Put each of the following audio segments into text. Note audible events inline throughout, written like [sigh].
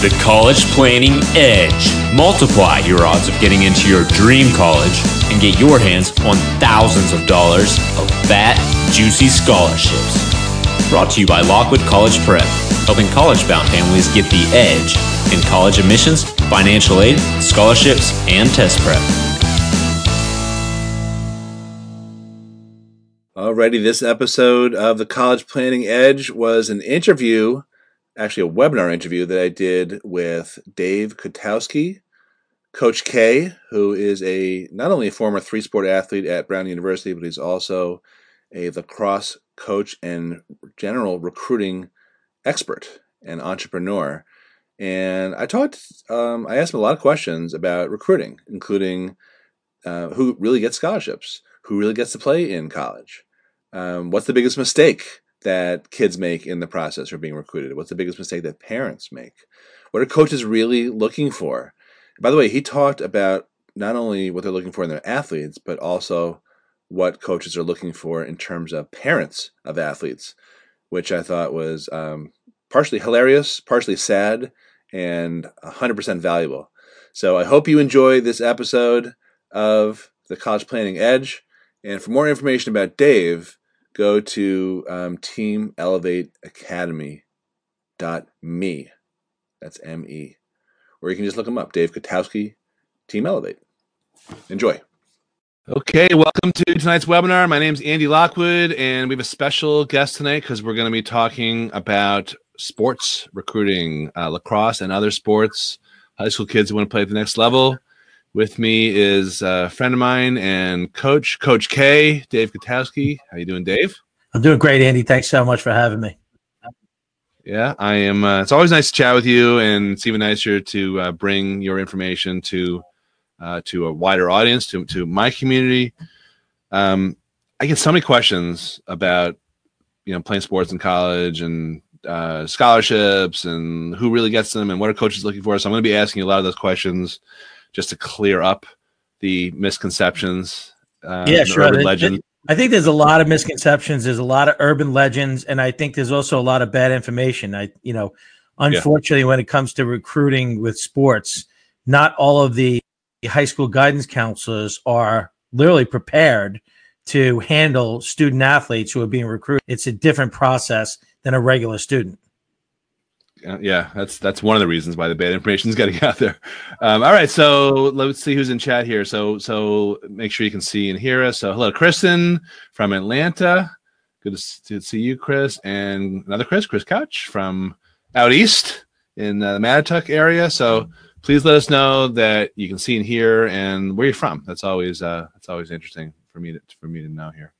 The College Planning Edge. Multiply your odds of getting into your dream college and get your hands on thousands of dollars of fat, juicy scholarships. Brought to you by Lockwood College Prep, helping college bound families get the edge in college admissions, financial aid, scholarships, and test prep. Alrighty, this episode of the College Planning Edge was an interview, actually a webinar interview that I did with Dave Kotowski, Coach K, who is a not only a former three sport athlete at Brown University, but he's also a lacrosse coach and general recruiting expert and entrepreneur. And I talked, um, I asked him a lot of questions about recruiting, including uh, who really gets scholarships, who really gets to play in college, um, what's the biggest mistake that kids make in the process of being recruited? What's the biggest mistake that parents make? What are coaches really looking for? By the way, he talked about not only what they're looking for in their athletes, but also what coaches are looking for in terms of parents of athletes, which I thought was um, partially hilarious, partially sad, and 100% valuable. So I hope you enjoy this episode of the College Planning Edge. And for more information about Dave, go to um, Team Elevate Academy dot me. That's M E. Or you can just look him up, Dave Kotowski, Team Elevate. Enjoy. Okay, welcome to tonight's webinar. My name is Andy Lockwood, and we have a special guest tonight because we're going to be talking about sports recruiting, uh, lacrosse, and other sports. High school kids who want to play at the next level. With me is a friend of mine and coach, Coach K, Dave Kotowski. How you doing, Dave? I'm doing great, Andy. Thanks so much for having me. Yeah, I am. Uh, it's always nice to chat with you, and it's even nicer to uh, bring your information to uh, to a wider audience, to to my community. Um, I get so many questions about you know playing sports in college and uh, scholarships and who really gets them and what are coaches looking for. So I'm going to be asking you a lot of those questions just to clear up the misconceptions. Uh, yeah, sure. Urban legend. I think there's a lot of misconceptions. There's a lot of urban legends, and I think there's also a lot of bad information. I, you know, unfortunately, yeah. when it comes to recruiting with sports, not all of the high school guidance counselors are literally prepared to handle student athletes who are being recruited. It's a different process than a regular student yeah, that's that's one of the reasons why the bad information is getting out there. Um, all right, so let's see who's in chat here. So so make sure you can see and hear us. So hello, Kristen from Atlanta. Good to, to see you, Chris, and another Chris, Chris Couch from out east in uh, the Mattituck area. So please let us know that you can see and hear and where you're from. That's always uh, that's always interesting for me to, for me to know here.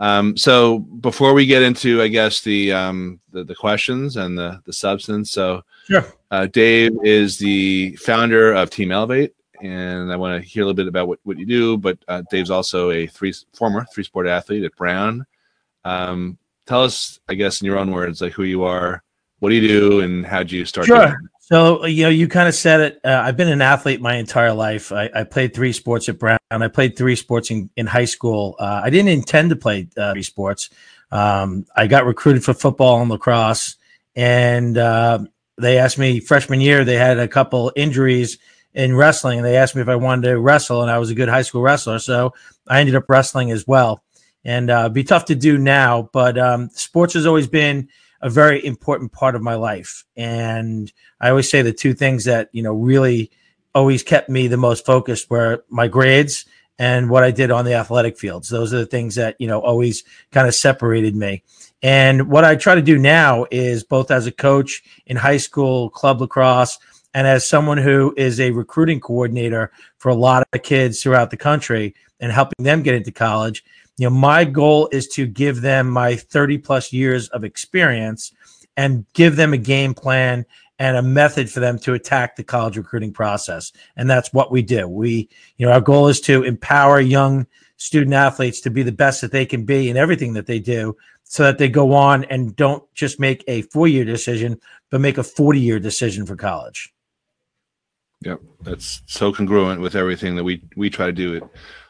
Um, so before we get into, I guess the um, the, the, questions and the the substance. So sure. Uh, Dave is the founder of Team Elevate, and I want to hear a little bit about what, what you do. But uh, Dave's also a three former three sport athlete at Brown. Um, tell us, I guess, in your own words, like who you are, what do you do, and how did you start? Sure. So you know, you kind of said it. Uh, I've been an athlete my entire life. I, I, played three sports at Brown. I played three sports in, in high school. Uh, I didn't intend to play uh, three sports. Um, I got recruited for football and lacrosse, and uh, they asked me freshman year. They had a couple injuries in wrestling, and they asked me if I wanted to wrestle, and I was a good high school wrestler, so I ended up wrestling as well. And uh, be tough to do now, but um, sports has always been a very important part of my life. And I always say the two things that, you know, really always kept me the most focused were my grades and what I did on the athletic fields. Those are the things that, you know, always kind of separated me. And what I try to do now is both as a coach in high school, club lacrosse, and as someone who is a recruiting coordinator for a lot of kids throughout the country and helping them get into college you know my goal is to give them my 30 plus years of experience and give them a game plan and a method for them to attack the college recruiting process. And that's what we do. We you know our goal is to empower young student athletes to be the best that they can be in everything that they do so that they go on and don't just make a four year decision but make a 40 year decision for college. Yep, that's so congruent with everything that we we try to do at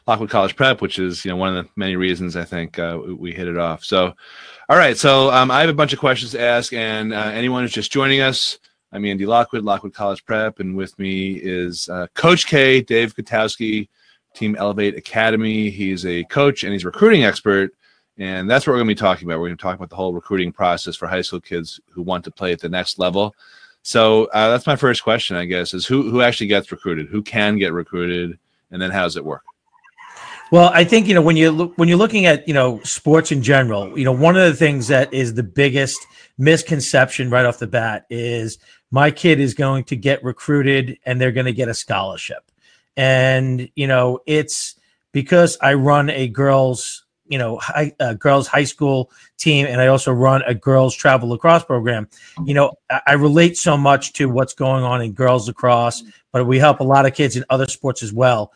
Lockwood College Prep, which is you know one of the many reasons I think uh, we hit it off. So, all right, so um, I have a bunch of questions to ask, and uh, anyone who's just joining us, I'm Andy Lockwood, Lockwood College Prep, and with me is uh, Coach K, Dave Kotowski, Team Elevate Academy. He's a coach and he's recruiting expert, and that's what we're going to be talking about. We're going to talk about the whole recruiting process for high school kids who want to play at the next level. So uh, that's my first question, I guess, is who who actually gets recruited? Who can get recruited, and then how does it work? Well, I think you know when you when you're looking at you know sports in general, you know one of the things that is the biggest misconception right off the bat is my kid is going to get recruited and they're going to get a scholarship, and you know it's because I run a girls you know high, uh, girls high school team and i also run a girls travel lacrosse program you know I, I, relate so much to what's going on in girls lacrosse but we help a lot of kids in other sports as well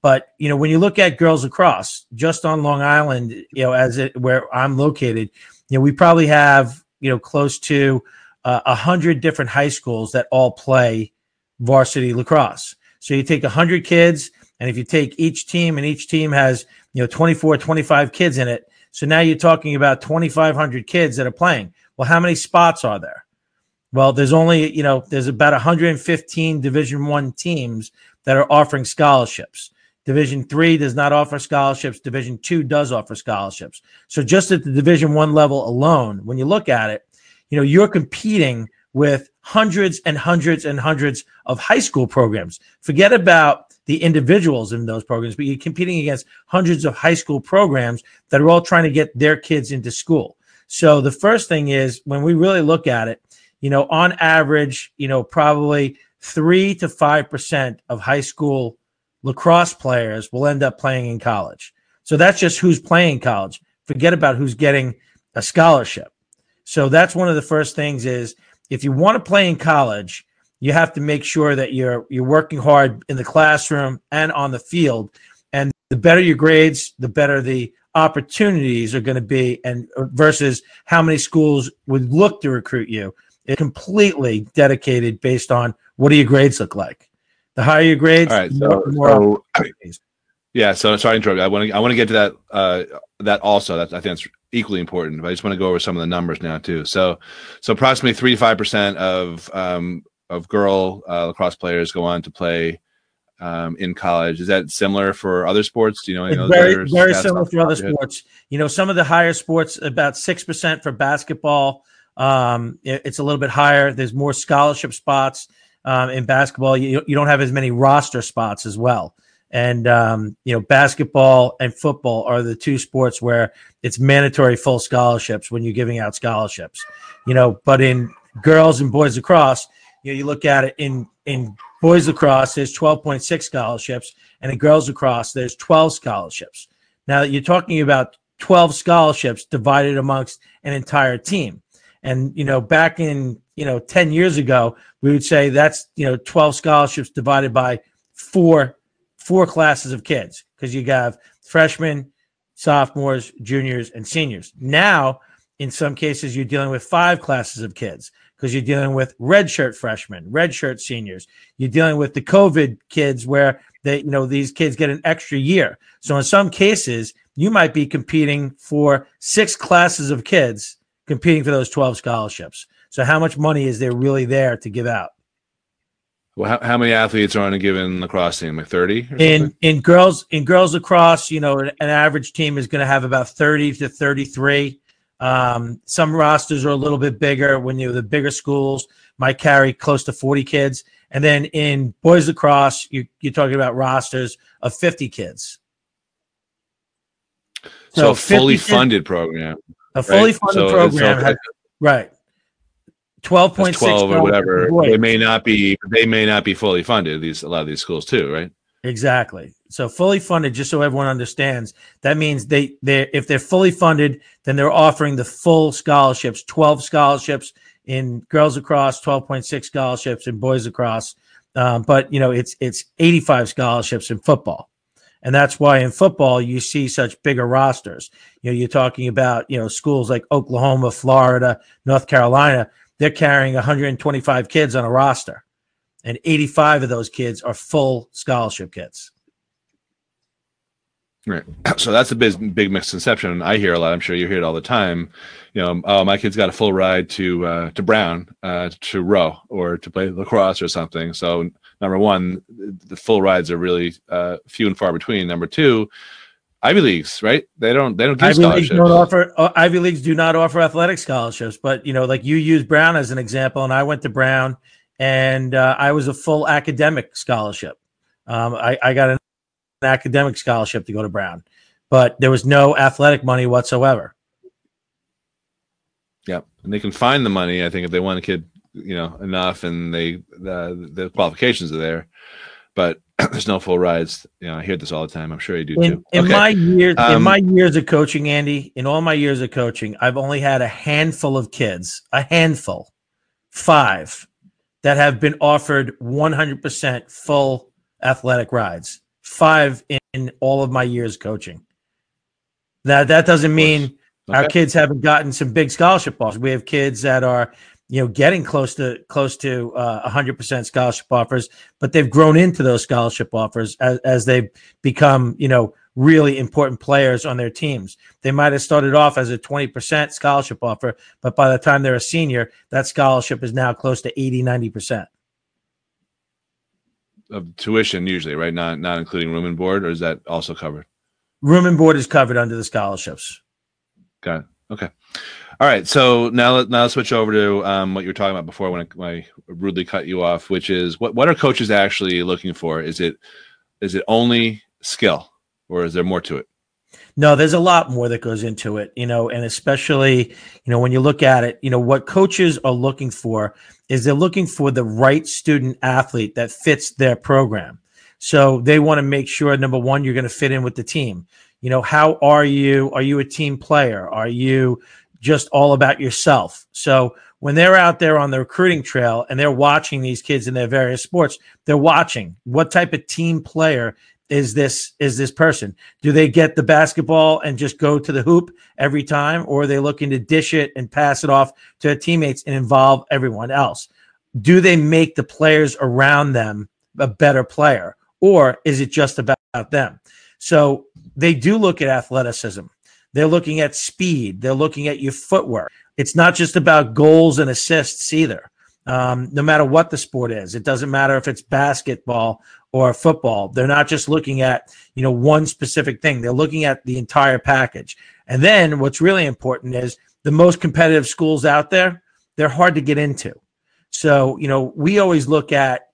but you know when you look at girls lacrosse just on long island you know as it where i'm located you know we probably have you know close to uh, a uh, hundred different high schools that all play varsity lacrosse. So you take a hundred kids and if you take each team and each team has you know 24 25 kids in it so now you're talking about 2500 kids that are playing. Well how many spots are there? Well there's only you know there's about 115 division 1 teams that are offering scholarships division 3 does not offer scholarships. Division 2 does offer scholarships. So just at the division 1 level alone when you look at it you know you're competing with hundreds and hundreds and hundreds of high school programs. Forget about the individuals in those programs, but you're competing against hundreds of high school programs that are all trying to get their kids into school. So the first thing is when we really look at it, you know, on average, you know, probably three to five percent of high school lacrosse players will end up playing in college. So that's just who's playing college. Forget about who's getting a scholarship. So that's one of the first things is if you want to play in college, you have to make sure that you're you're working hard in the classroom and on the field and the better your grades the better the opportunities are going to be and uh, versus how many schools would look to recruit you it's completely dedicated based on what do your grades look like the higher your grades All right, so, more, so yeah so sorry to interrupt i want to i want to get to that uh that also that i think that's equally important but i just want to go over some of the numbers now too so so approximately three to five percent of um of girl uh, lacrosse players go on to play um, in college. Is that similar for other sports? Do you know any it's very very similar for other sports? You know, some of the higher sports, about six percent for basketball. Um, it, it's a little bit higher. There's more scholarship spots um, in basketball. You you don't have as many roster spots as well. And um, you know, basketball and football are the two sports where it's mandatory full scholarships when you're giving out scholarships. You know, but in girls and boys lacrosse, you know, you look at it in in boys lacrosse, there's 12.6 scholarships, and in girls lacrosse, there's 12 scholarships. Now you're talking about 12 scholarships divided amongst an entire team. And you know, back in you know 10 years ago, we would say that's you know 12 scholarships divided by four four classes of kids because you have freshmen, sophomores, juniors, and seniors. Now, in some cases, you're dealing with five classes of kids because you're dealing with redshirt freshmen, redshirt seniors. You're dealing with the COVID kids where they, you know, these kids get an extra year. So in some cases, you might be competing for six classes of kids competing for those 12 scholarships. So how much money is there really there to give out? Well, how, how many athletes are on a given lacrosse team? Like 30? In in girls in girls lacrosse, you know, an, an average team is going to have about 30 to 33. Um, some rosters are a little bit bigger. When you the bigger schools might carry close to 40 kids, and then in boys lacrosse, you, you're talking about rosters of 50 kids. So, so a fully funded program. A fully right? funded so program, has, right? Twelve point six or whatever. They may not be. They may not be fully funded. These a lot of these schools too, right? Exactly. So fully funded, just so everyone understands, that means they they if they're fully funded, then they're offering the full scholarships, twelve scholarships in girls lacrosse, twelve point six scholarships in boys lacrosse. Um, but you know, it's it's eighty five scholarships in football, and that's why in football you see such bigger rosters. You know, you're talking about you know schools like Oklahoma, Florida, North Carolina. They're carrying 125 kids on a roster and 85 of those kids are full scholarship kids. Right. [clears throat] So that's a big, big misconception I hear a lot. I'm sure you hear it all the time. You know, oh, my kid's got a full ride to uh, to Brown uh, to row or to play lacrosse or something. So number one, the full rides are really uh, few and far between. Number two, Ivy leagues, right? They don't they don't give Ivy scholarships. Leagues don't offer uh, Ivy leagues do not offer athletic scholarships, but you know, like you use Brown as an example, and I went to Brown, and uh, I was a full academic scholarship. Um, I, I got an academic scholarship to go to Brown, but there was no athletic money whatsoever. Yep, and they can find the money. I think if they want a kid, you know, enough, and they the the qualifications are there, but there's no full rides. You know, I hear this all the time. I'm sure you do In, too. in Okay. my years, in Um, my years of coaching, Andy, in all my years of coaching, I've only had a handful of kids, a handful, five, that have been offered 100% full athletic rides. Five in, in all of my years coaching. Now that doesn't mean our kids haven't gotten some big scholarship offers. We have kids that are, you know, getting close to close to uh, 100% scholarship offers, but they've grown into those scholarship offers as, as they become, you know, really important players on their teams. They might have started off as a 20% scholarship offer, but by the time they're a senior, that scholarship is now close to 80, 90%. of tuition usually, right? Not not including room and board, or is that also covered? Room and board is covered under the scholarships. Got it. Okay. All right. So now now let's switch over to um, what you were talking about before when I, when I rudely cut you off, which is what what are coaches actually looking for? Is it is it only skill, or is there more to it? No, there's a lot more that goes into it, you know, and especially, you know, when you look at it, you know, what coaches are looking for is they're looking for the right student athlete that fits their program. So they want to make sure number one, you're going to fit in with the team. You know, how are you? Are you a team player? Are you just all about yourself? So when they're out there on the recruiting trail and they're watching these kids in their various sports, they're watching what type of team player is this is this person? Do they get the basketball and just go to the hoop every time or are they looking to dish it and pass it off to teammates and involve everyone else? Do they make the players around them a better player or is it just about them? So they do look at athleticism they're looking at speed they're looking at your footwork it's not just about goals and assists either um, no matter what the sport is it doesn't matter if it's basketball or football. They're not just looking at, you know, one specific thing. They're looking at the entire package. And then what's really important is the most competitive schools out there, they're hard to get into. So, you know, we always look at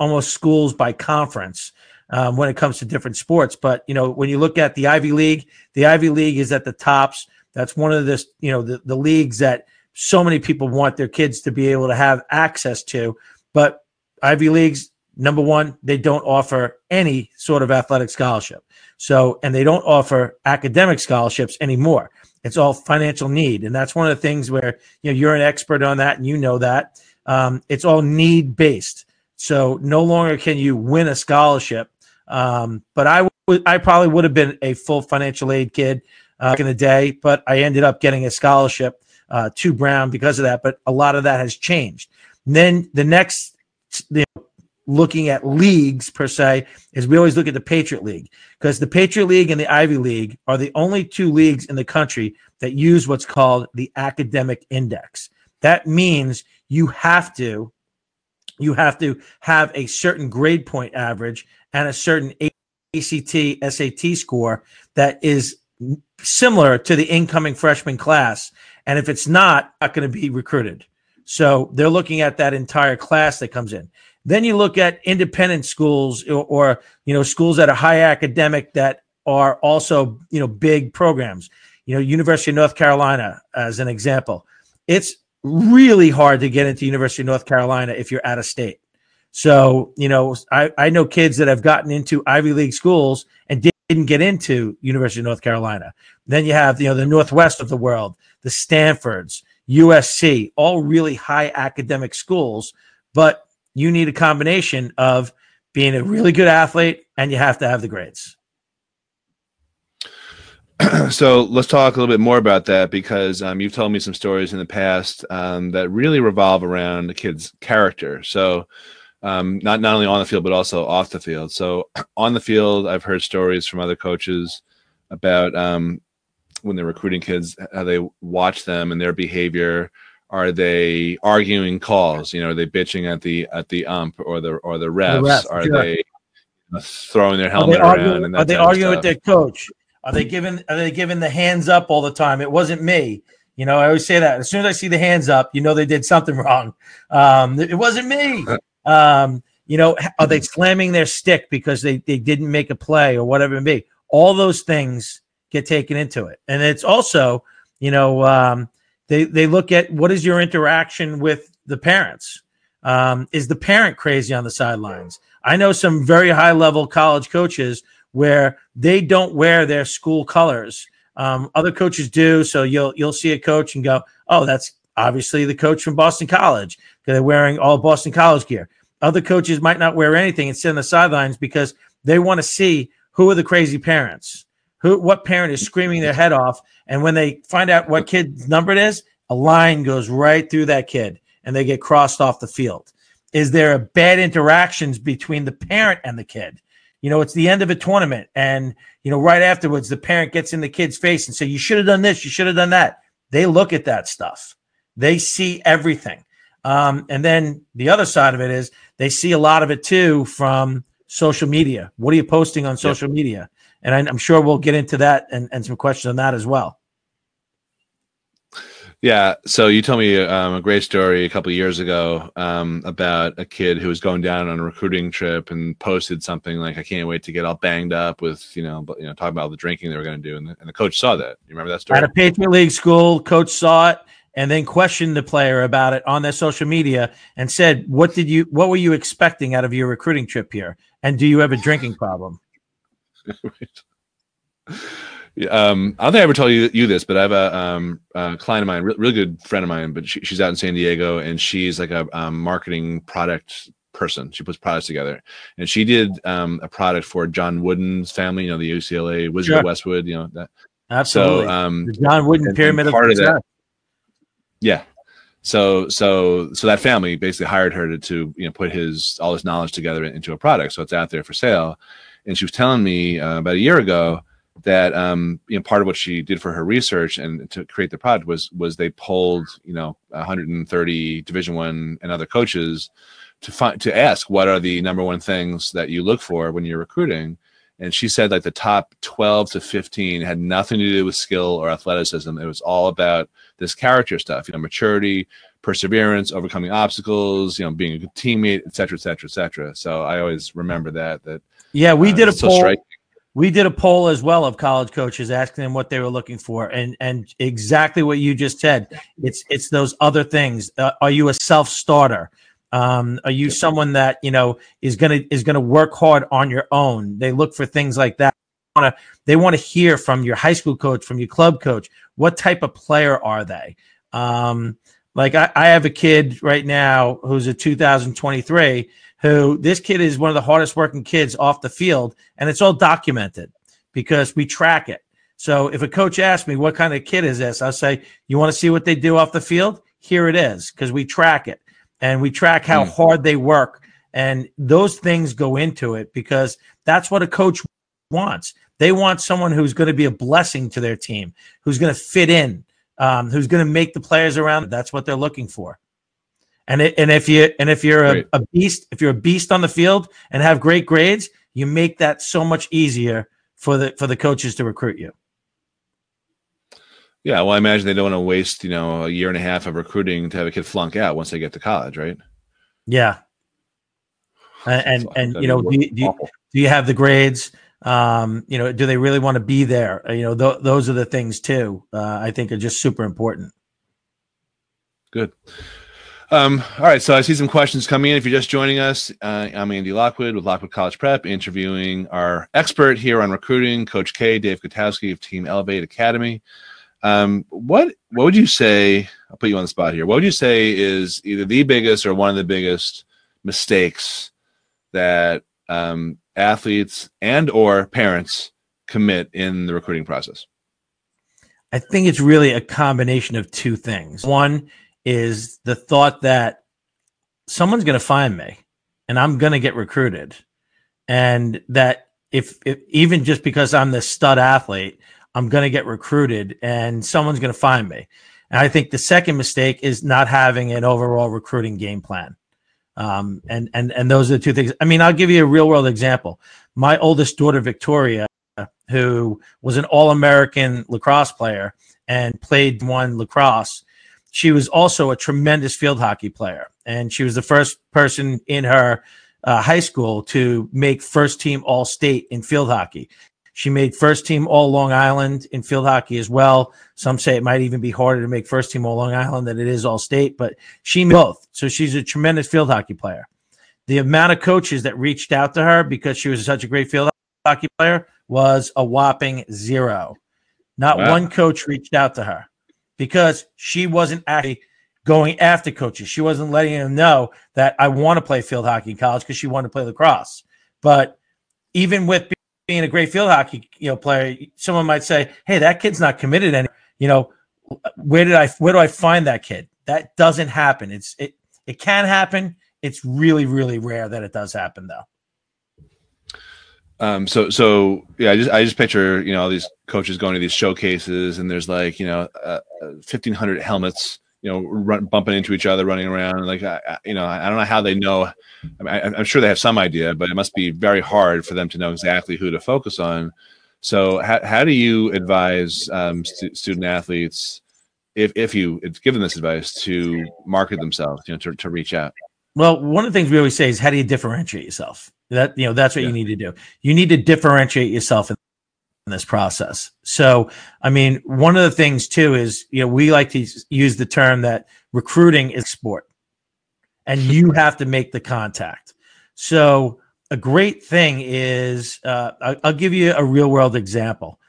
almost schools by conference um, when it comes to different sports. But, you know, when you look at the Ivy League, the Ivy League is at the tops. That's one of the, you know, the, the leagues that so many people want their kids to be able to have access to. But Ivy Leagues, number one, they don't offer any sort of athletic scholarship. So, and they don't offer academic scholarships anymore. It's all financial need. And that's one of the things where, you know, you're an expert on that and you know that. Um, it's all need based. So no longer can you win a scholarship. Um, but I would, I probably would have been a full financial aid kid uh, back in the day, but I ended up getting a scholarship uh, to Brown because of that. But a lot of that has changed. And then the next, you know, looking at leagues per se is we always look at the Patriot League because the Patriot League and the Ivy League are the only two leagues in the country that use what's called the academic index. That means you have to you have to have a certain grade point average and a certain ACT SAT score that is similar to the incoming freshman class and if it's not not going to be recruited. So they're looking at that entire class that comes in. Then you look at independent schools or, or, you know schools that are high academic that are also you know big programs. You know, University of North Carolina as an example. It's really hard to get into University of North Carolina if you're out of state. So, you know, I, I know kids that have gotten into Ivy League schools and didn't get into University of North Carolina. Then you have, you know, the Northwest of the world, the Stanfords, USC, all really high academic schools, but you need a combination of being a really good athlete and you have to have the grades. [clears throat] so let's talk a little bit more about that because um, you've told me some stories in the past um, that really revolve around the kid's character. So um, not not only on the field but also off the field. So [clears throat] on the field, I've heard stories from other coaches about um, when they're recruiting kids, how they watch them and their behavior. Are they arguing calls? You know, are they bitching at the at the ump or the or the refs? The refs are they throwing their helmet are arguing, around? are they arguing with their coach? Are they giving Are they giving the hands up all the time? It wasn't me. You know, I always say that. As soon as I see the hands up, you know they did something [laughs] wrong. Um, it wasn't me. [laughs] Um, you know, are they slamming their stick because they, they didn't make a play or whatever it may be? All those things get taken into it. And it's also, you know, um, they, they look at what is your interaction with the parents? Um, is the parent crazy on the sidelines? I know some very high level college coaches where they don't wear their school colors. Um, other coaches do. So you'll, you'll see a coach and go, oh, that's obviously the coach from Boston College because they're wearing all Boston College gear. Other coaches might not wear anything and sit on the sidelines because they want to see who are the crazy parents, who what parent is screaming their head off, and when they find out what kid's number it is, a line goes right through that kid and they get crossed off the field. Is there a bad interactions between the parent and the kid? You know, it's the end of a tournament, and you know, right afterwards, the parent gets in the kid's face and say, "You should have done this. You should have done that." They look at that stuff. They see everything. Um, and then the other side of it is they see a lot of it too from social media. What are you posting on social yep. media? And I, am sure we'll get into that and, and some questions on that as well. Yeah. So you told me um, a great story a couple years ago um, about a kid who was going down on a recruiting trip and posted something like, "I can't wait to get all banged up with you know, but, you know, talking about the drinking they were going to do," and the, and the coach saw that. You remember that story? At a Patriot League school, coach saw it and then questioned the player about it on their social media and said, "What did you? What were you expecting out of your recruiting trip here? And do you have a drinking problem?" [laughs] um, I don't think I ever told you, you this, but I have a, um, a client of mine, re- really good friend of mine, but she, she's out in San Diego and she's like a um, marketing product person. She puts products together, and she did um, a product for John Wooden's family. You know, the UCLA Wizard sure. of Westwood. You know that. Absolutely. So, um, the John Wooden Pyramid part of, of that. Yeah. So so so that family basically hired her to, to you know put his all his knowledge together into a product. So it's out there for sale. And she was telling me uh, about a year ago that um, you know part of what she did for her research and to create the product was was they pulled you know 130 Division One and other coaches to find to ask what are the number one things that you look for when you're recruiting and she said like the top 12 to 15 had nothing to do with skill or athleticism. It was all about this character stuff you know maturity perseverance overcoming obstacles you know being a good teammate etc etc etc so i always remember that that yeah we uh, did a poll we did a poll as well of college coaches asking them what they were looking for and and exactly what you just said. It's it's those other things. Uh, are you a self-starter um, are you someone that you know is gonna is gonna work hard on your own? They look for things like that. They want to hear from your high school coach, from your club coach. What type of player are they? Um, like I, I have a kid right now who's a 2023 who this kid is one of the hardest working kids off the field, and it's all documented because we track it. So if a coach asks me what kind of kid is this, I'll say, "You want to see what they do off the field? Here it is," because we track it and we track how mm. hard they work. And those things go into it because that's what a coach wants. They want someone who's going to be a blessing to their team, who's going to fit in, um, who's going to make the players around. That's what they're looking for. And it, and if you and if you're a, a, beast, if you're a beast on the field and have great grades, you make that so much easier for the for the coaches to recruit you. Yeah, well, I imagine they don't want to waste, you know, a year and a half of recruiting to have a kid flunk out once they get to college, right? Yeah, [sighs] and and, and you know, do you, do you, do you, have the grades? Um, you know, do they really want to be there? You know, th- those are the things too. Uh, I think are just super important. Good. Um, all right, so I see some questions coming in. If you're just joining us, uh, I'm Andy Lockwood with Lockwood College Prep, interviewing our expert here on recruiting, Coach K, Dave Kotowski of Team Elevate Academy. Um, what what would you say? I'll put you on the spot here. What would you say is either the biggest or one of the biggest mistakes that um, athletes and or parents commit in the recruiting process? I think it's really a combination of two things. One is the thought that someone's going to find me and I'm going to get recruited, and that if, if even just because I'm the stud athlete, I'm going to get recruited and someone's going to find me. And I think the second mistake is not having an overall recruiting game plan. Um, and and and those are the two things. I mean, I'll give you a real world example. My oldest daughter, Victoria, who was an All American lacrosse player and played one lacrosse, she was also a tremendous field hockey player, and she was the first person in her uh, high school to make first team All State in field hockey. She made first team All Long Island in field hockey as well. Some say it might even be harder to make first team All Long Island than it is All State, but she made both. So she's a tremendous field hockey player. The amount of coaches that reached out to her because she was such a great field hockey player was a whopping zero. Not wow. one coach reached out to her because she wasn't actually going after coaches. She wasn't letting them know that I want to play field hockey in college because she wanted to play lacrosse. But even with being a great field hockey you know player, someone might say, "Hey, that kid's not committed any." You know, where did I where do I find that kid? That doesn't happen. It's it it can happen. It's really really rare that it does happen though. Um, so, so yeah, I just, I just picture, you know, all these coaches going to these showcases and there's like, you know, uh, 1500 uh, helmets, you know, run, bumping into each other, running around. Like, I, you know, I don't know how they know. I mean, I, am sure they have some idea, but it must be very hard for them to know exactly who to focus on. So, how, how do you advise um, st- student athletes, if if you give given this advice, to market themselves, you know, to, to reach out? Well, one of the things we always say is, how do you differentiate yourself? That you know, that's what yeah. you need to do. You need to differentiate yourself in this process. So, I mean, one of the things too is, you know, we like to use the term that recruiting is sport and [laughs] you have to make the contact. So, a great thing is, uh, I'll give you a real world example.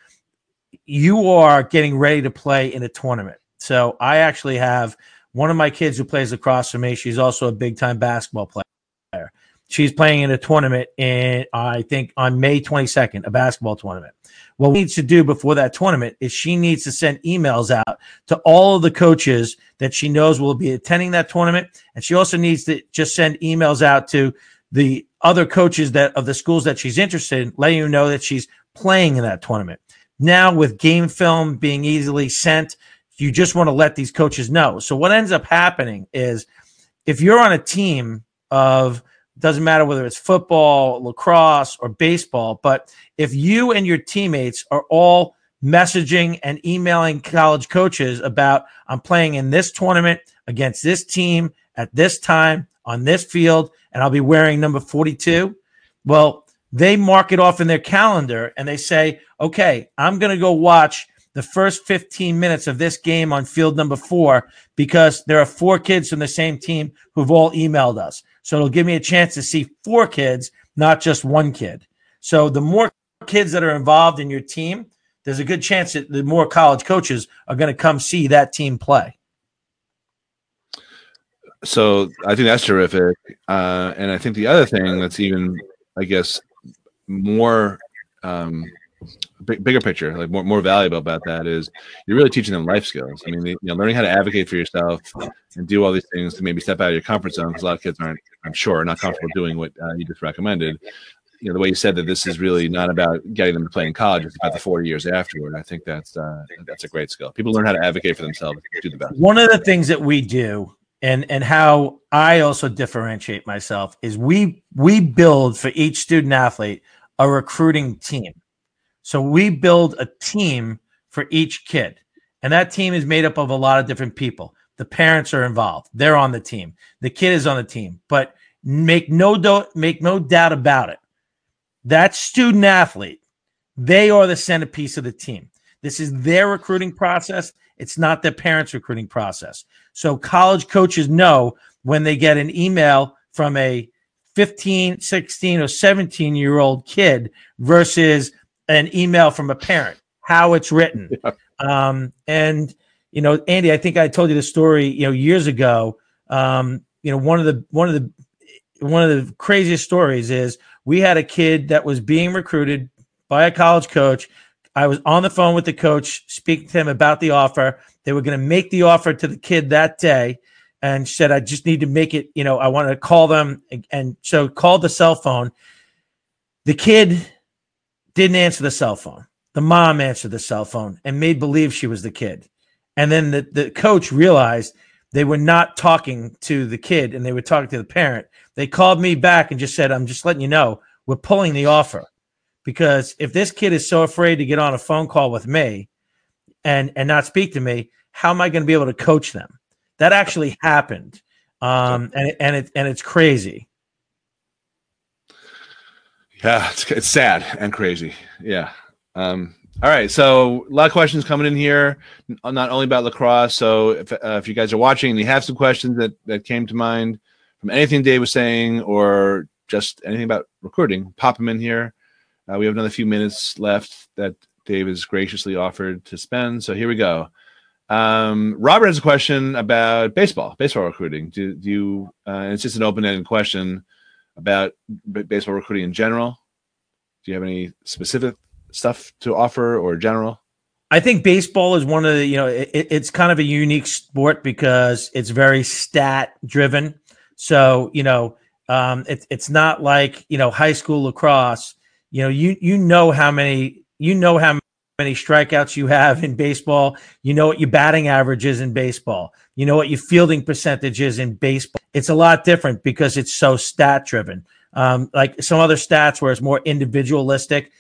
You are getting ready to play in a tournament. So, I actually have one of my kids who plays across from me. She's also a big time basketball player. She's playing in a tournament in, I think, on May 22nd, a basketball tournament. What we need to do before that tournament is she needs to send emails out to all of the coaches that she knows will be attending that tournament. And she also needs to just send emails out to the other coaches that of the schools that she's interested in, letting you know that she's playing in that tournament. Now, with game film being easily sent, you just want to let these coaches know. So, what ends up happening is if you're on a team of doesn't matter whether it's football, lacrosse, or baseball. But if you and your teammates are all messaging and emailing college coaches about, I'm playing in this tournament against this team at this time on this field, and I'll be wearing number 42. Well, they mark it off in their calendar and they say, okay, I'm going to go watch the first 15 minutes of this game on field number four because there are four kids from the same team who've all emailed us. So it'll give me a chance to see four kids, not just one kid. So the more kids that are involved in your team, there's a good chance that the more college coaches are going to come see that team play. So I think that's terrific. Uh, and I think the other thing that's even, I guess, more um, big, bigger picture, like more, more valuable about that is you're really teaching them life skills. I mean, you know, learning how to advocate for yourself and do all these things to maybe step out of your comfort zone because a lot of kids aren't, I'm sure, not comfortable doing what uh, you just recommended. You know, the way you said that this is really not about getting them to play in college; it's about the 40 years afterward. I think that's uh, that's a great skill. People learn how to advocate for themselves, do the best. One of the things that we do and and how I also differentiate myself is we we build for each student athlete a recruiting team. So we build a team for each kid. And that team is made up of a lot of different people. The parents are involved. They're on the team. The kid is on the team. But make no do- make no doubt about it. That student athlete, they are the centerpiece of the team. This is their recruiting process. It's not their parents' recruiting process. So college coaches know when they get an email from a 15, 16, or 17 year old kid versus an email from a parent, how it's written. [laughs] Yeah. Um, and you know, Andy, I think I told you the story, you know, years ago. Um, you know, one of the one of the one of the craziest stories is we had a kid that was being recruited by a college coach. I was on the phone with the coach, speaking to him about the offer. They were going to make the offer to the kid that day, and said, "I just need to make it. You know, I want to call them." And so called the cell phone. The kid didn't answer the cell phone. The mom answered the cell phone and made believe she was the kid. And then the, the coach realized they were not talking to the kid and they were talking to the parent. They called me back and just said, I'm just letting you know, we're pulling the offer. Because if this kid is so afraid to get on a phone call with me and, and not speak to me, how am I going to be able to coach them? That actually happened. Um, and, and, it, and it's crazy. Yeah, it's, it's sad and crazy. Yeah. Um, all right, so a lot of questions coming in here, not only about lacrosse. So if, uh, if you guys are watching and you have some questions that, that came to mind from anything Dave was saying or just anything about recruiting, pop them in here. Uh, we have another few minutes left that Dave has graciously offered to spend. So here we go. Um, Robert has a question about baseball, baseball recruiting. Do, do you? Uh, it's just an open-ended question about baseball recruiting in general. Do you have any specific stuff to offer or general? I think baseball is one of the, you know, it, it's kind of a unique sport because it's very stat driven. So, you know, um, it, it's not like, you know, high school lacrosse, you know, you, you know how many, you know how many strikeouts you have in baseball. You know what your batting average is in baseball. You know what your fielding percentage is in baseball. It's a lot different because it's so stat driven. Um, like some other stats where it's more individualistic,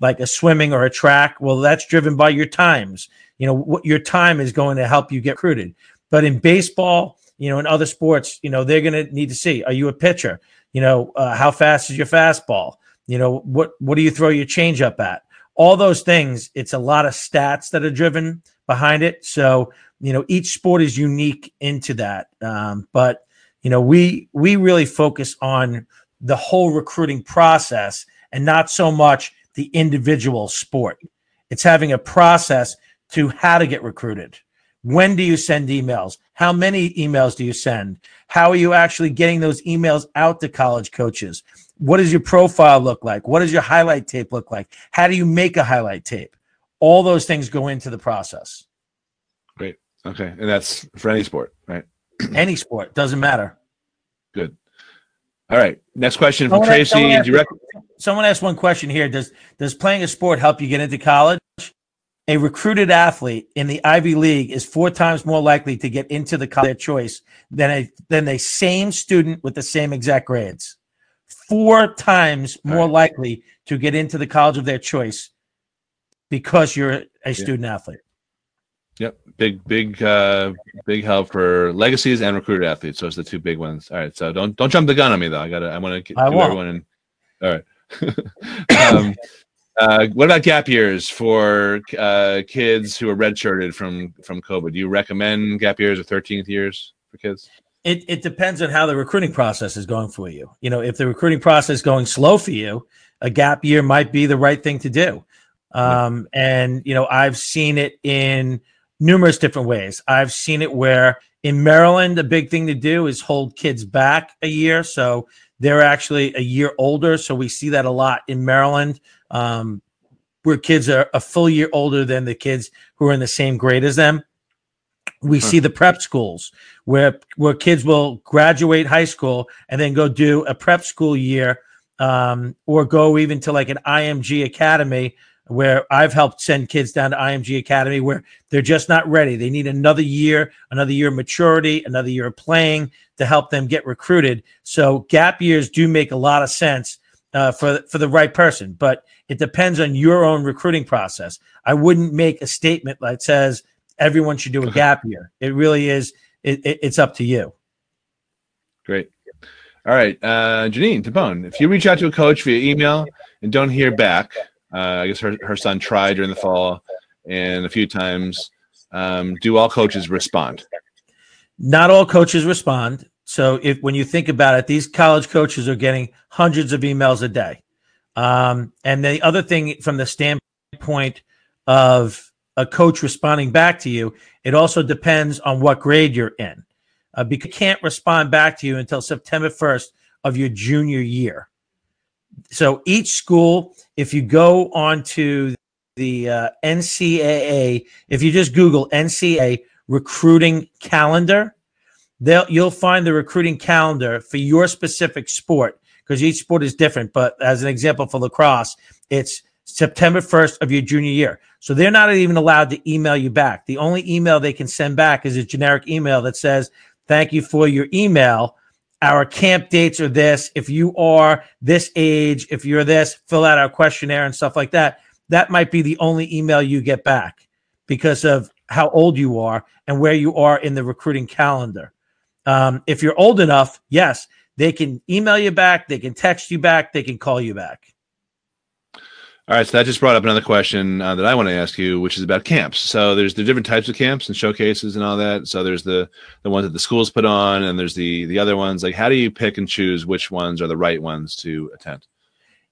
like a swimming or a track. Well, that's driven by your times. You know, what your time is going to help you get recruited. But in baseball, you know, in other sports, you know, they're going to need to see: Are you a pitcher? You know, uh, how fast is your fastball? You know, what what do you throw your changeup at? All those things. It's a lot of stats that are driven behind it. So you know, each sport is unique into that. Um, but you know, we we really focus on the whole recruiting process and not so much the individual sport. It's having a process to how to get recruited. When do you send emails? How many emails do you send? How are you actually getting those emails out to college coaches? What does your profile look like? What does your highlight tape look like? How do you make a highlight tape? All those things go into the process. Great. Okay. And that's for any sport, right? [clears throat] any sport, doesn't matter. Good. All right. Next question from someone Tracy. Asked, someone, asked, someone asked one question here. Does does playing a sport help you get into college? A recruited athlete in the Ivy League is four times more likely to get into the college choice than a than a same student with the same exact grades. Four times more right. likely to get into the college of their choice because you're a yeah. student athlete. Yep, big, big, uh, big help for legacies and recruited athletes. Those are the two big ones. All right, so don't don't jump the gun on me though. I gotta, I want to do everyone in. All right. [laughs] um, uh, what about gap years for uh, kids who are redshirted from from COVID? Do you recommend gap years or 13th years for kids? It it depends on how the recruiting process is going for you. You know, if the recruiting process is going slow for you, a gap year might be the right thing to do. Um, and you know, I've seen it in numerous different ways. I've seen it where in Maryland, a big thing to do is hold kids back a year. So they're actually a year older. So we see that a lot in Maryland, um, where kids are a full year older than the kids who are in the same grade as them. We see the prep schools where where kids will graduate high school and then go do a prep school year um, or go even to like an IMG academy where I've helped send kids down to IMG Academy where they're just not ready. They need another year, another year of maturity, another year of playing to help them get recruited. So gap years do make a lot of sense uh, for for the right person, but it depends on your own recruiting process. I wouldn't make a statement that says everyone should do a gap year. It really is. It, it, it's up to you. Great. All right, uh, Janine Tabone, if you reach out to a coach via email and don't hear back, uh, I guess her, her son tried during the fall and a few times. Um, do all coaches respond? Not all coaches respond. So if when you think about it, these college coaches are getting hundreds of emails a day. Um, and the other thing from the standpoint of a coach responding back to you, it also depends on what grade you're in. Uh, because can't respond back to you until September 1st of your junior year so each school, if you go onto the uh, NCAA, if you just Google NCAA recruiting calendar, they'll you'll find the recruiting calendar for your specific sport because each sport is different. But as an example for lacrosse, it's September 1st of your junior year. So they're not even allowed to email you back. The only email they can send back is a generic email that says, Thank you for your email. Our camp dates are this. If you are this age, if you're this, fill out our questionnaire and stuff like that. That might be the only email you get back because of how old you are and where you are in the recruiting calendar. Um, if you're old enough, yes, they can email you back, they can text you back, they can call you back. All right, so that just brought up another question uh, that I want to ask you, which is about camps. So there's the different types of camps and showcases and all that. So there's the the ones that the schools put on, and there's the the other ones. Like, how do you pick and choose which ones are the right ones to attend?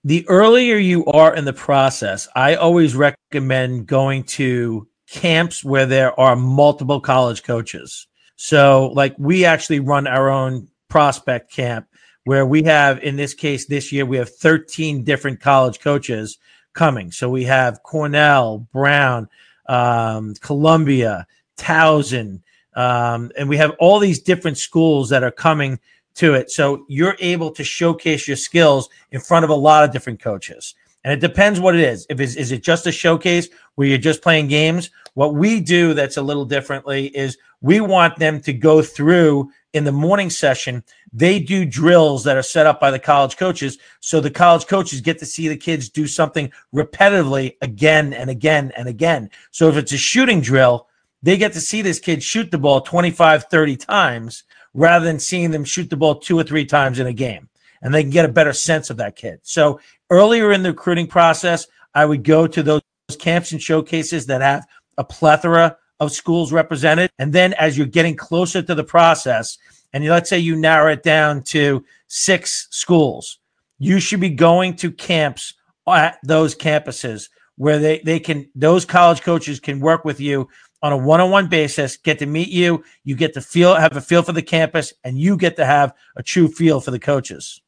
The earlier you are in the process, I always recommend going to camps where there are multiple college coaches. So, like, we actually run our own prospect camp where we have, in this case, this year, we have 13 different college coaches coming. So we have Cornell, Brown, um, Columbia, Towson, um, and we have all these different schools that are coming to it. So you're able to showcase your skills in front of a lot of different coaches. And it depends what it is. If it's, is it just a showcase where you're just playing games? What we do that's a little differently is we want them to go through in the morning session, they do drills that are set up by the college coaches. So the college coaches get to see the kids do something repetitively again and again and again. So if it's a shooting drill, they get to see this kid shoot the ball 25, 30 times rather than seeing them shoot the ball two or three times in a game. And they can get a better sense of that kid. So earlier in the recruiting process, I would go to those camps and showcases that have a plethora of schools represented. And then as you're getting closer to the process, and let's say you narrow it down to six schools, you should be going to camps at those campuses where they, they can, those college coaches can work with you on a one-on-one basis, get to meet you, you get to feel, have a feel for the campus, and you get to have a true feel for the coaches.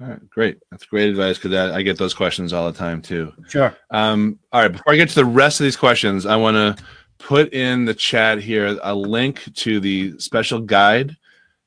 All right, great. That's great advice because I, I, get those questions all the time too. Sure. Um, all right, before I get to the rest of these questions, I want to put in the chat here a link to the special guide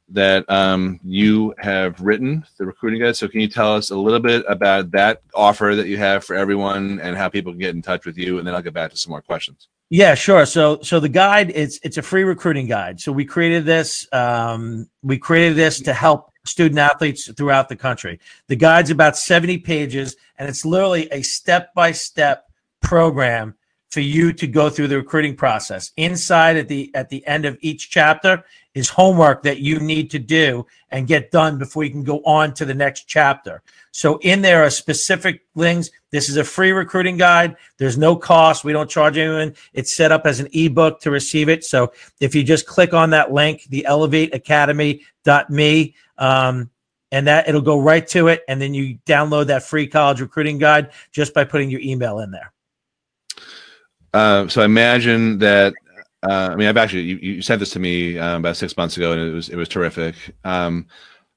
that um, you have written, the recruiting guide. So, can you tell us a little bit about that offer that you have for everyone and how people can get in touch with you? And then I'll get back to some more questions. Yeah, sure. So, so the guide it's it's a free recruiting guide. So we created this. Um, we created this to help student athletes throughout the country. The guide's about 70 pages, and it's literally a step by step program for you to go through the recruiting process. Inside at the at the end of each chapter is homework that you need to do and get done before you can go on to the next chapter. So in there are specific things. This is a free recruiting guide. There's no cost. We don't charge anyone. It's set up as an ebook to receive it. So if you just click on that link, the elevateacademy.me, um, and that it'll go right to it. And then you download that free college recruiting guide just by putting your email in there. Uh, so I imagine that. Uh, I mean, I've actually you, you sent this to me um, about six months ago, and it was it was terrific. Um,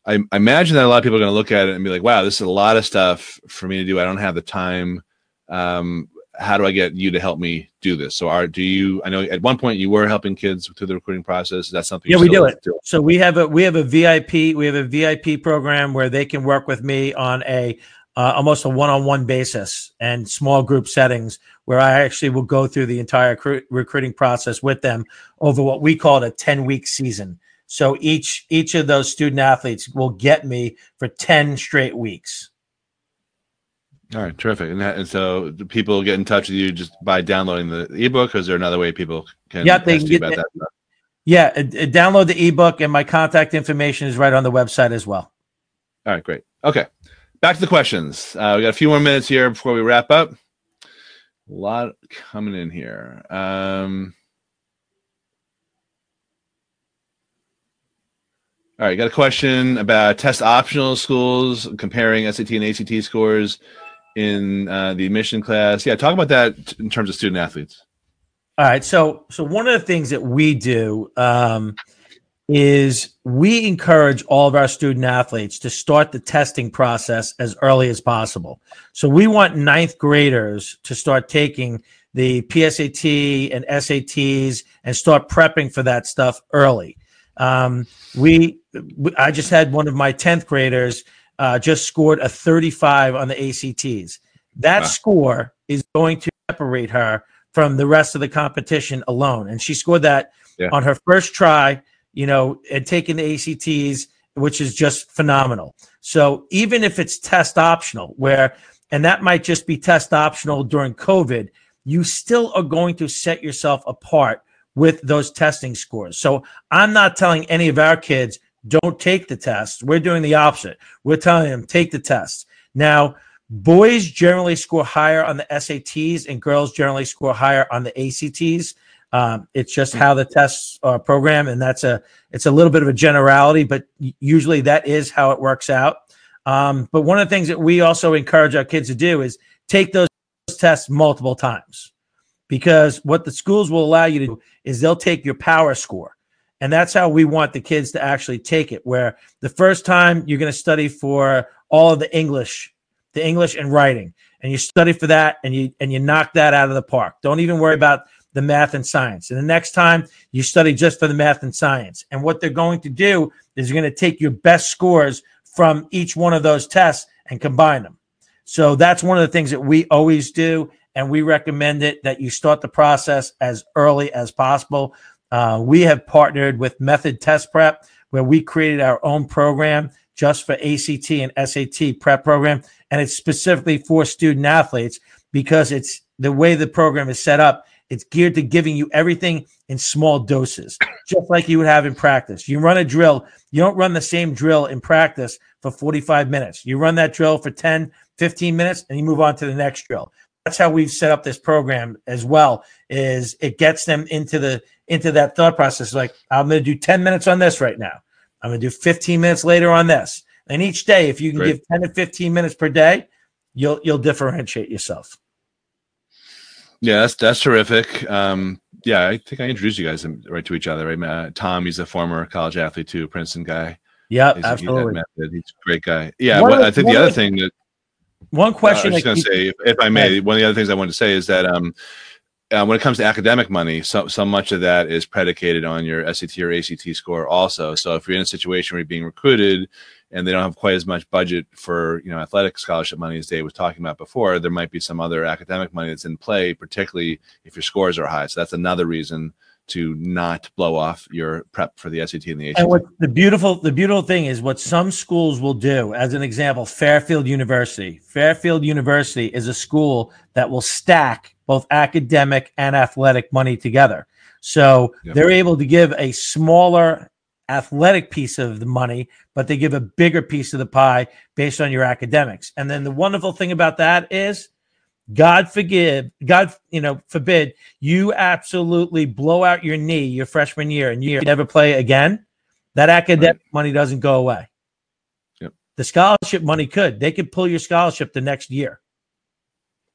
I, I, imagine that a lot of people are going to look at it and be like, "Wow, this is a lot of stuff for me to do. I don't have the time. Um, how do I get you to help me do this?" So, are do you? I know at one point you were helping kids through the recruiting process. Is that something? Yeah, we do it. Do? So we have a we have a VIP we have a VIP program where they can work with me on a uh, almost a one-on-one basis and small group settings where I actually will go through the entire cr- recruiting process with them over what we call a 10-week season. So each each of those student athletes will get me for 10 straight weeks. All right, terrific. And, that, and so people get in touch with you just by downloading the ebook. Or is there another way people can? Yeah, they can get that. Yeah, uh, uh, download the ebook, and my contact information is right on the website as well. All right, great. Okay, back to the questions. Uh, we got a few more minutes here before we wrap up. A lot coming in here. Um, all right, got a question about test optional schools comparing SAT and ACT scores in uh, the admission class. Yeah, talk about that in terms of student athletes. All right, so so one of the things that we do um, is we encourage all of our student athletes to start the testing process as early as possible. So we want ninth graders to start taking the PSAT and SATs and start prepping for that stuff early. Um, we, I just had one of my 10th graders uh, just scored a 35 on the ACTs. that wow. score is going to separate her from the rest of the competition alone. And she scored that yeah. on her first try, you know, and taking the ACTs, which is just phenomenal. So even if it's test optional, where, and that might just be test optional during COVID, you still are going to set yourself apart with those testing scores. So I'm not telling any of our kids, don't take the test. We're doing the opposite. We're telling them, take the test. Now, boys generally score higher on the SATs and girls generally score higher on the ACTs. Um, it's just how the tests are programmed, and that's a it's a little bit of a generality, but usually that is how it works out. Um, but one of the things that we also encourage our kids to do is take those tests multiple times, because what the schools will allow you to do is they'll take your power score, and that's how we want the kids to actually take it. Where the first time you're going to study for all of the English, the English and writing, and you study for that, and you and you knock that out of the park. Don't even worry about the math and science. And the next time you study just for the math and science. And what they're going to do is going to take your best scores from each one of those tests and combine them. So that's one of the things that we always do. And we recommend it that you start the process as early as possible. Uh, we have partnered with Method Test Prep, where we created our own program just for ACT and SAT prep program. And it's specifically for student athletes because it's the way the program is set up it's geared to giving you everything in small doses, just like you would have in practice. You run a drill, you don't run the same drill in practice for 45 minutes. You run that drill for 10, 15 minutes, and you move on to the next drill. That's how we've set up this program as well. Is it gets them into the into that thought process? Like I'm going to do 10 minutes on this right now. I'm going to do 15 minutes later on this. And each day, if you can give 10 to 15 minutes per day, you'll you'll differentiate yourself. Yeah, that's that's terrific. Um, yeah, I think I introduced you guys right to each other. Right, uh, Tom, he's a former college athlete too, Princeton guy. Yeah, absolutely. He's a great guy. Yeah, one, I think the other thing that one question uh, I was going to say, if, if, I may, one of the other things I wanted to say is that um, uh, when it comes to academic money, so so much of that is predicated on your SAT or ACT score also. So if you're in a situation where you're being recruited and they don't have quite as much budget for you know athletic scholarship money as Dave was talking about before, there might be some other academic money that's in play, particularly if your scores are high. So that's another reason to not blow off your prep for the SAT and the ACT. And what the beautiful the beautiful thing is what some schools will do. As an example, Fairfield University. Fairfield University is a school that will stack both academic and athletic money together. So yep. they're able to give a smaller athletic piece of the money, but they give a bigger piece of the pie based on your academics. And then the wonderful thing about that is God forgive, God, you know, forbid you absolutely blow out your knee your freshman year and you never play again. That academic right. money doesn't go away. Yep. The scholarship money could. They could pull your scholarship the next year.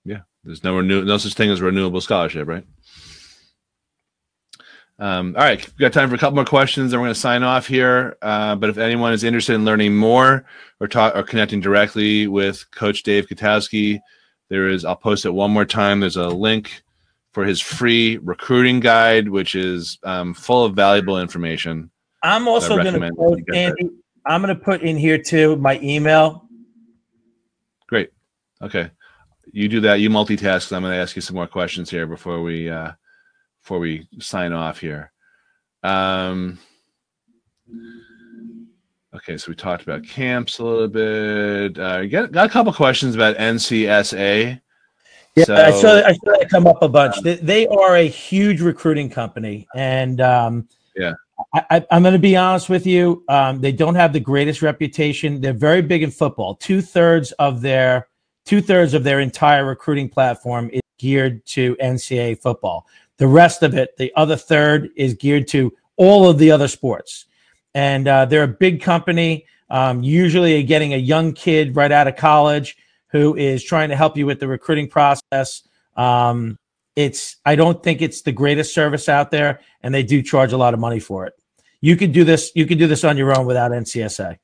Yeah. There's no renew no such thing as renewable scholarship, right? Um, all right, we got time for a couple more questions, and we're going to sign off here. Uh, but if anyone is interested in learning more or talk or connecting directly with Coach Dave Kotowski, there is. I'll post it one more time. There's a link for his free recruiting guide, which is um, full of valuable information. I'm also going to put Andy. I'm going to put in here too my email. Great. Okay, you do that. You multitask. I'm going to ask you some more questions here before we. Uh, before we sign off here. Um, okay, so we talked about camps a little bit. Uh, got, got a couple questions about NCSA. Yeah, so, I saw I saw that come up a bunch. They, they are a huge recruiting company, and um, yeah, I, am going to be honest with you. Um, they don't have the greatest reputation. They're very big in football. Two thirds of their two thirds of their entire recruiting platform is geared to NCAA football. The rest of it, the other third, is geared to all of the other sports. And uh, they're a big company, um, usually getting a young kid right out of college who is trying to help you with the recruiting process. Um, it's I don't think it's the greatest service out there, and they do charge a lot of money for it. You could do this. You could do this on your own without NCSA.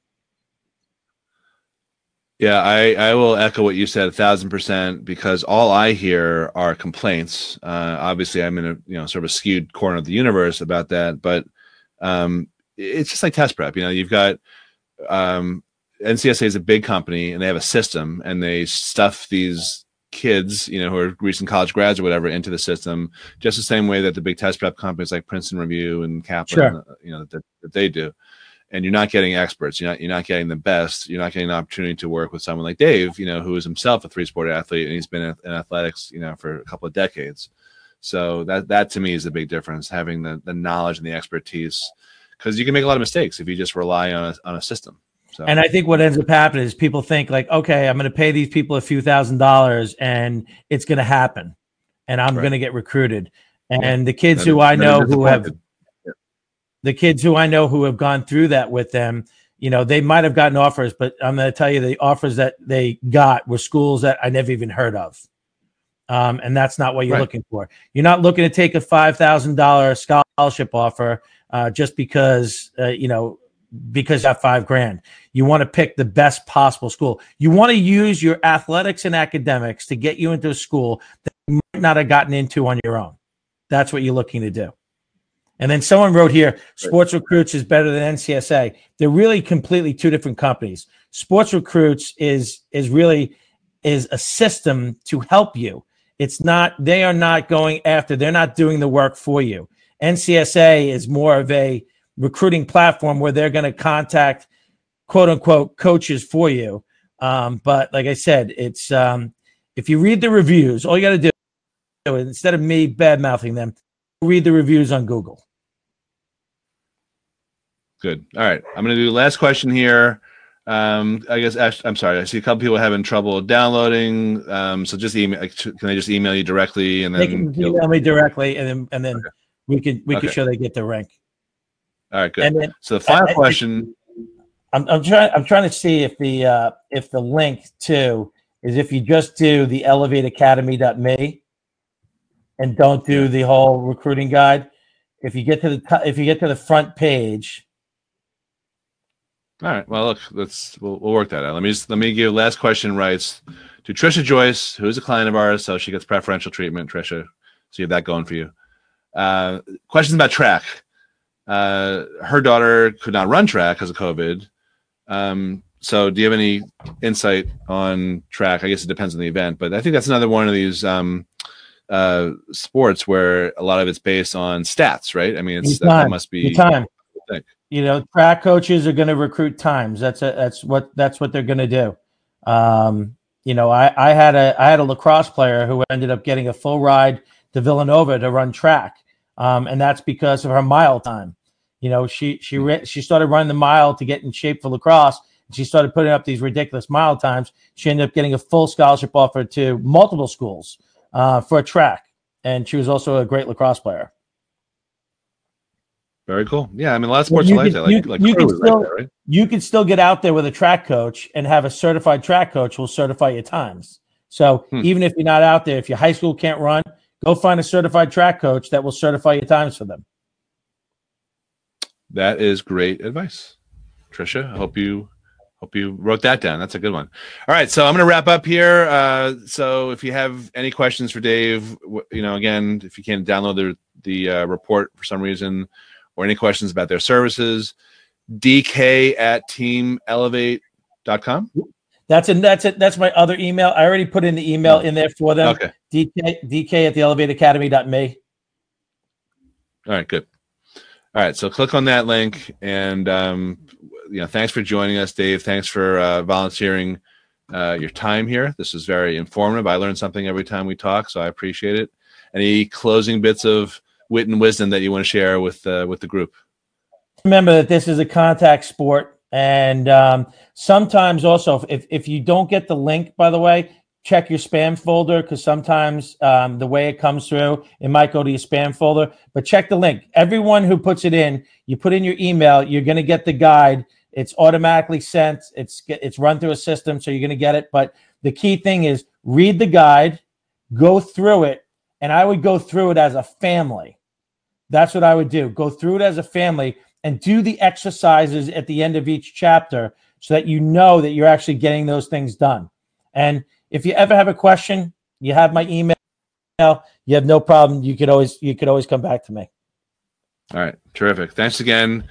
Yeah, I, I will echo what you said a thousand percent because all I hear are complaints. Uh, obviously, I'm in a you know sort of a skewed corner of the universe about that, but um, it's just like test prep. You know, you've got um, NCSA is a big company and they have a system and they stuff these kids, you know, who are recent college grads or whatever into the system, just the same way that the big test prep companies like Princeton Review and Kaplan, Sure. uh, you know, that, that they do. And you're not getting experts. You're not you're not getting the best. You're not getting an opportunity to work with someone like Dave, you know, who is himself a three sport athlete and he's been in athletics, you know, for a couple of decades. So that that to me is the big difference, having the the knowledge and the expertise, because you can make a lot of mistakes if you just rely on a, on a system. So And I think what ends up happening is people think like, okay, I'm going to pay these people a few thousand dollars and it's going to happen, and I'm Right. going to get recruited. And the kids who I know who have. The kids who I know who have gone through that with them, you know, they might have gotten offers, but I'm going to tell you the offers that they got were schools that I never even heard of. Um, and that's not what you're Right. looking for. You're not looking to take a five thousand dollar scholarship offer uh, just because uh, you know because you have five grand. You want to pick the best possible school. You want to use your athletics and academics to get you into a school that you might not have gotten into on your own. That's what you're looking to do. And then someone wrote here, Sports Recruits is better than NCSA. They're really completely two different companies. Sports Recruits is is really is a system to help you. It's not they are not going after, they're not doing the work for you. NCSA is more of a recruiting platform where they're going to contact quote unquote coaches for you. Um, but like I said, it's um, if you read the reviews, all you got to do instead of me bad mouthing them, read the reviews on Google. Good. All right. I'm going to do the last question here. Um, I guess Ash, I'm sorry. I see a couple people having trouble downloading. Um, so just email. Can I just email you directly and They can email me directly, and then and then Okay. we can we can Okay. show they get the rank. All right. Good. And then So the final I- question. I'm, I'm trying I'm trying to see if the uh, if the link to is if you just do the elevateacademy.me and don't do the whole recruiting guide. If you get to the top, if you get to the front page, All right. Well, look, let's we'll, we'll work that out. Let me just let me give last question rights to Trisha Joyce, who's a client of ours, so she gets preferential treatment. Trisha, so you have that going for you. Uh, questions about track. Uh, her daughter could not run track because of COVID. Um, so, do you have any insight on track? I guess it depends on the event, but I think that's another one of these um, uh, sports where a lot of it's based on stats, right? I mean, it's Your that, time. must your be time. You know, track coaches are going to recruit times. That's a, that's what that's what they're going to do. Um, you know, I, I had a I had a lacrosse player who ended up getting a full ride to Villanova to run track, um, and that's because of her mile time. You know, she she she started running the mile to get in shape for lacrosse. And she started putting up these ridiculous mile times. She ended up getting a full scholarship offer to multiple schools uh, for track, and she was also a great lacrosse player. Very cool. Yeah, I mean, a lot of Well, sports you are like that. Like, you- like you crew could is like still- that, right? you can still get out there with a track coach and have a certified track coach will certify your times. So Hmm. even if you're not out there, if your high school can't run, go find a certified track coach that will certify your times for them. That is great advice, Trisha. I hope you hope you wrote that down. That's a good one. All right, so I'm going to wrap up here. Uh, so if you have any questions for Dave, you know, again, if you can't download the the uh, report for some reason, or any questions about their services, dk at teamelevate.com. That's it. That's it. That's my other email. I already put in the email in there for them. Okay. DK, DK at the elevateacademy.me. All right, good. All right, so click on that link, and um, you know, thanks for joining us, Dave. Thanks for uh, volunteering uh, your time here. This is very informative. I learn something every time we talk, so I appreciate it. Any closing bits of wit and wisdom that you want to share with uh, with the group? remember that this is a contact sport and um, sometimes also if, if you don't get the link by the way check your spam folder because sometimes um, the way it comes through it might go to your spam folder but check the link. Everyone who puts it in you put in your email you're going to get the guide. It's automatically sent it's it's run through a system so you're going to get it but the key thing is read the guide go through it and i would go through it as a family that's what i would do go through it as a family and do the exercises at the end of each chapter so that you know that you're actually getting those things done. And if you ever have a question, you have my email. You have no problem. You could always you could always come back to me. All right, terrific. Thanks again.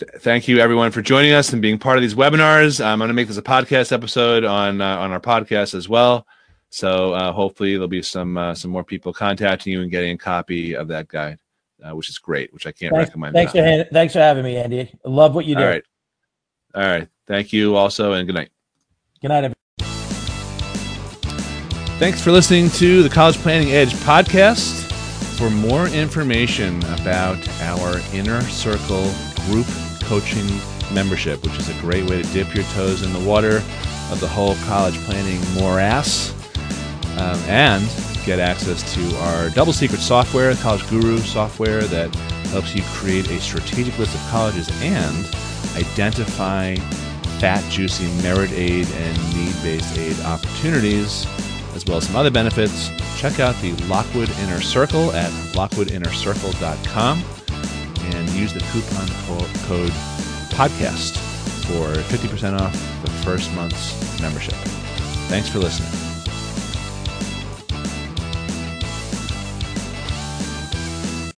Th- thank you everyone for joining us and being part of these webinars. I'm going to make this a podcast episode on uh, on our podcast as well. So uh, hopefully there'll be some uh, some more people contacting you and getting a copy of that guide, uh, which is great. Which I can't Thanks, recommend. thanks for enough. thanks for having me, Andy. Love what you do. All right, all right. Thank you also, and good night. Good night, everybody. Thanks for listening to the College Planning Edge podcast. For more information about our Inner Circle group coaching membership, which is a great way to dip your toes in the water of the whole college planning morass, um, and get access to our double secret software, College Guru software that helps you create a strategic list of colleges and identify fat, juicy merit aid and need based aid opportunities, as well as some other benefits. Check out the Lockwood Inner Circle at lockwoodinnercircle.com and use the coupon co- code podcast for 50% off the first month's membership. Thanks for listening.